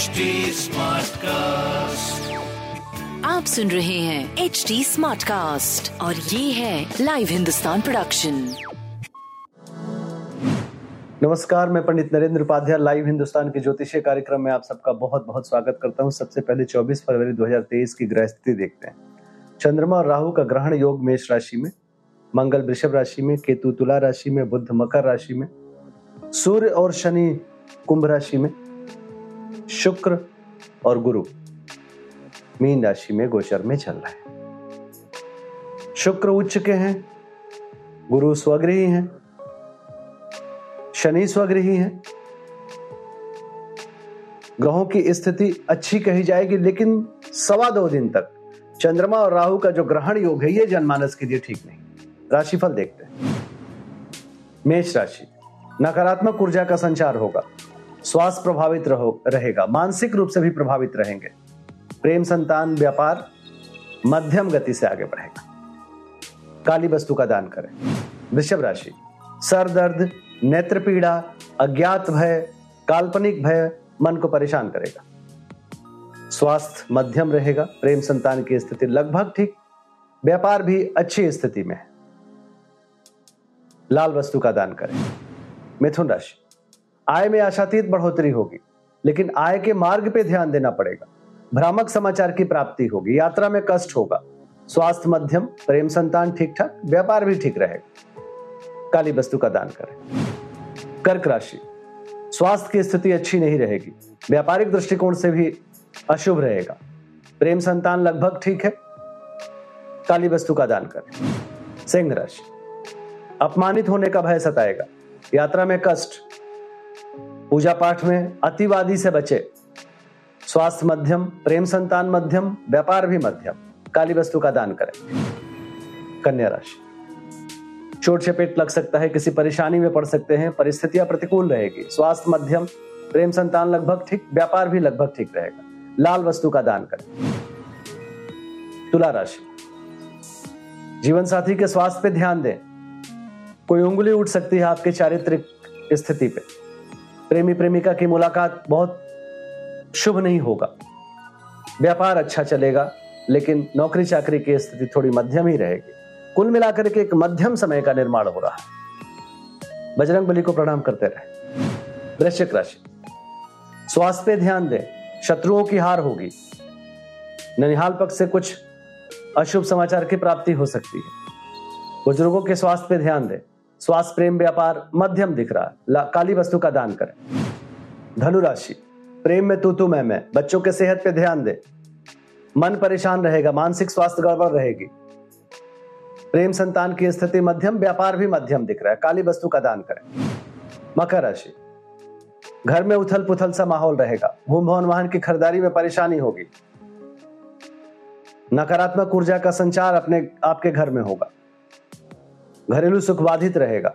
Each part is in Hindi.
HD Smartcast. आप सुन रहे हैं एच डी स्मार्ट कास्ट और ये है लाइव हिंदुस्तान प्रोडक्शन नमस्कार मैं पंडित नरेंद्र उपाध्याय लाइव हिंदुस्तान के ज्योतिषीय कार्यक्रम में आप सबका बहुत बहुत स्वागत करता हूँ। सबसे पहले 24 फरवरी 2023 की ग्रह स्थिति देखते हैं। चंद्रमा और राहु का ग्रहण योग मेष राशि में मंगल वृषभ राशि में केतु तुला राशि में बुद्ध मकर राशि में सूर्य और शनि कुंभ राशि में शुक्र और गुरु मीन राशि में गोचर में चल रहा है। शुक्र उच्च के हैं, गुरु स्वगृही हैं, शनि स्वगृही हैं। ग्रहों की स्थिति अच्छी कही जाएगी, लेकिन सवा दो दिन तक चंद्रमा और राहु का जो ग्रहण योग है, ये जनमानस के लिए ठीक नहीं। राशिफल देखते हैं। मेष राशि, नकारात्मक ऊर्जा का संचार होगा। स्वास्थ्य प्रभावित रहो, रहेगा। मानसिक रूप से भी प्रभावित रहेंगे। प्रेम संतान, व्यापार, मध्यम गति से आगे बढ़ेगा। काली वस्तु का दान करें। वृषभ राशि, सर दर्द, नेत्र पीड़ा, अज्ञात भय, काल्पनिक भय मन को परेशान करेगा। स्वास्थ्य मध्यम रहेगा। प्रेम संतान की स्थिति लगभग ठीक। व्यापार भी अच्छी स्थिति में है। लाल वस्तु का दान करें। मिथुन राशि आय में आशातीत बढ़ोतरी होगी, लेकिन आय के मार्ग पे ध्यान देना पड़ेगा। भ्रामक समाचार की प्राप्ति होगी, यात्रा में कष्ट होगा। स्वास्थ्य मध्यम, प्रेम संतान ठीक ठाक व्यापार भी ठीक रहेगा। काली वस्तु का दान करें। कर्क राशि। स्वास्थ्य की स्थिति अच्छी नहीं रहेगी। व्यापारिक दृष्टिकोण से भी अशुभ रहेगा। प्रेम संतान लगभग ठीक है। काली वस्तु का दान करें। सिंह राशि। अपमानित होने का भय सताएगा। यात्रा में कष्ट पूजा पाठ में अतिवादी से बचे। स्वास्थ्य मध्यम, प्रेम संतान मध्यम, व्यापार भी मध्यम। काली वस्तु का दान करें। कन्या राशि। चोट चपेट लग सकता है, किसी परेशानी में पड़ सकते हैं, परिस्थितियाँ प्रतिकूल रहेगी। स्वास्थ्य मध्यम, प्रेम संतान लगभग ठीक, व्यापार भी लगभग ठीक रहेगा। लाल वस्तु का दान करें। तुला राशि। जीवन साथी के स्वास्थ्य पे ध्यान दें। कोई उंगली उठ सकती है आपके चारित्रिक स्थिति पे। प्रेमी प्रेमिका की मुलाकात बहुत शुभ नहीं होगा। व्यापार अच्छा चलेगा, लेकिन नौकरी चाकरी की स्थिति थोड़ी मध्यम ही रहेगी। कुल मिलाकर के एक मध्यम समय का निर्माण हो रहा है। बजरंग बली को प्रणाम करते रहे। वृश्चिक राशि। स्वास्थ्य पे ध्यान दें। शत्रुओं की हार होगी। ननिहाल पक्ष से कुछ अशुभ समाचार की प्राप्ति हो सकती है। बुज़ुर्गों के स्वास्थ्य पे ध्यान दें। स्वास्थ्य प्रेम व्यापार मध्यम दिख रहा है। काली वस्तु का दान करें। धनुराशि, प्रेम में तू तू मैं मैं, बच्चों के सेहत पे ध्यान दे। मन परेशान रहेगा, मानसिक स्वास्थ्य गड़बड़ रहेगी। प्रेम संतान की स्थिति मध्यम, व्यापार भी मध्यम दिख रहा है। काली वस्तु का दान करें। मकर राशि, घर में उथल पुथल सा माहौल रहेगा। भूम भवन वाहन की खरीदारी में परेशानी होगी। नकारात्मक ऊर्जा का संचार अपने, आपके घर में होगा। घरेलू सुख बाधित रहेगा।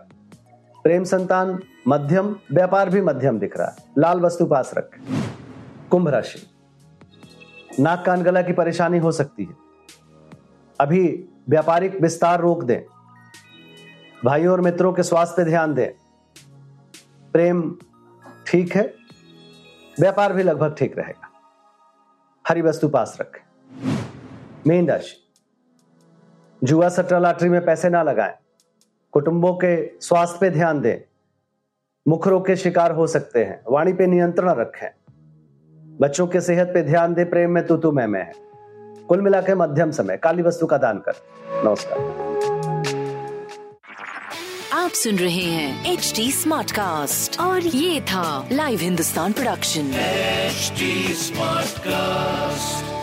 प्रेम संतान मध्यम, व्यापार भी मध्यम दिख रहा है। लाल वस्तु पास रखें। कुंभ राशि। नाक कान गला की परेशानी हो सकती है। अभी व्यापारिक विस्तार रोक दें। भाइयों और मित्रों के स्वास्थ्य ध्यान दें। प्रेम ठीक है। व्यापार भी लगभग ठीक रहेगा। हरी वस्तु पास रखें। मीन राशि। जुआ सट्टा लॉटरी में पैसे ना लगाएँ। कुटुंबों के स्वास्थ्य पे ध्यान दें। मुख रोग के शिकार हो सकते हैं। वाणी पे नियंत्रण रखें। बच्चों के सेहत पे ध्यान दें। प्रेम में तू तू मैं मैं है। कुल मिला के मध्यम समय। काली वस्तु का दान कर। नमस्कार। आप सुन रहे हैं एच डी स्मार्ट कास्ट और ये था live Hindustan production HD Smartcast.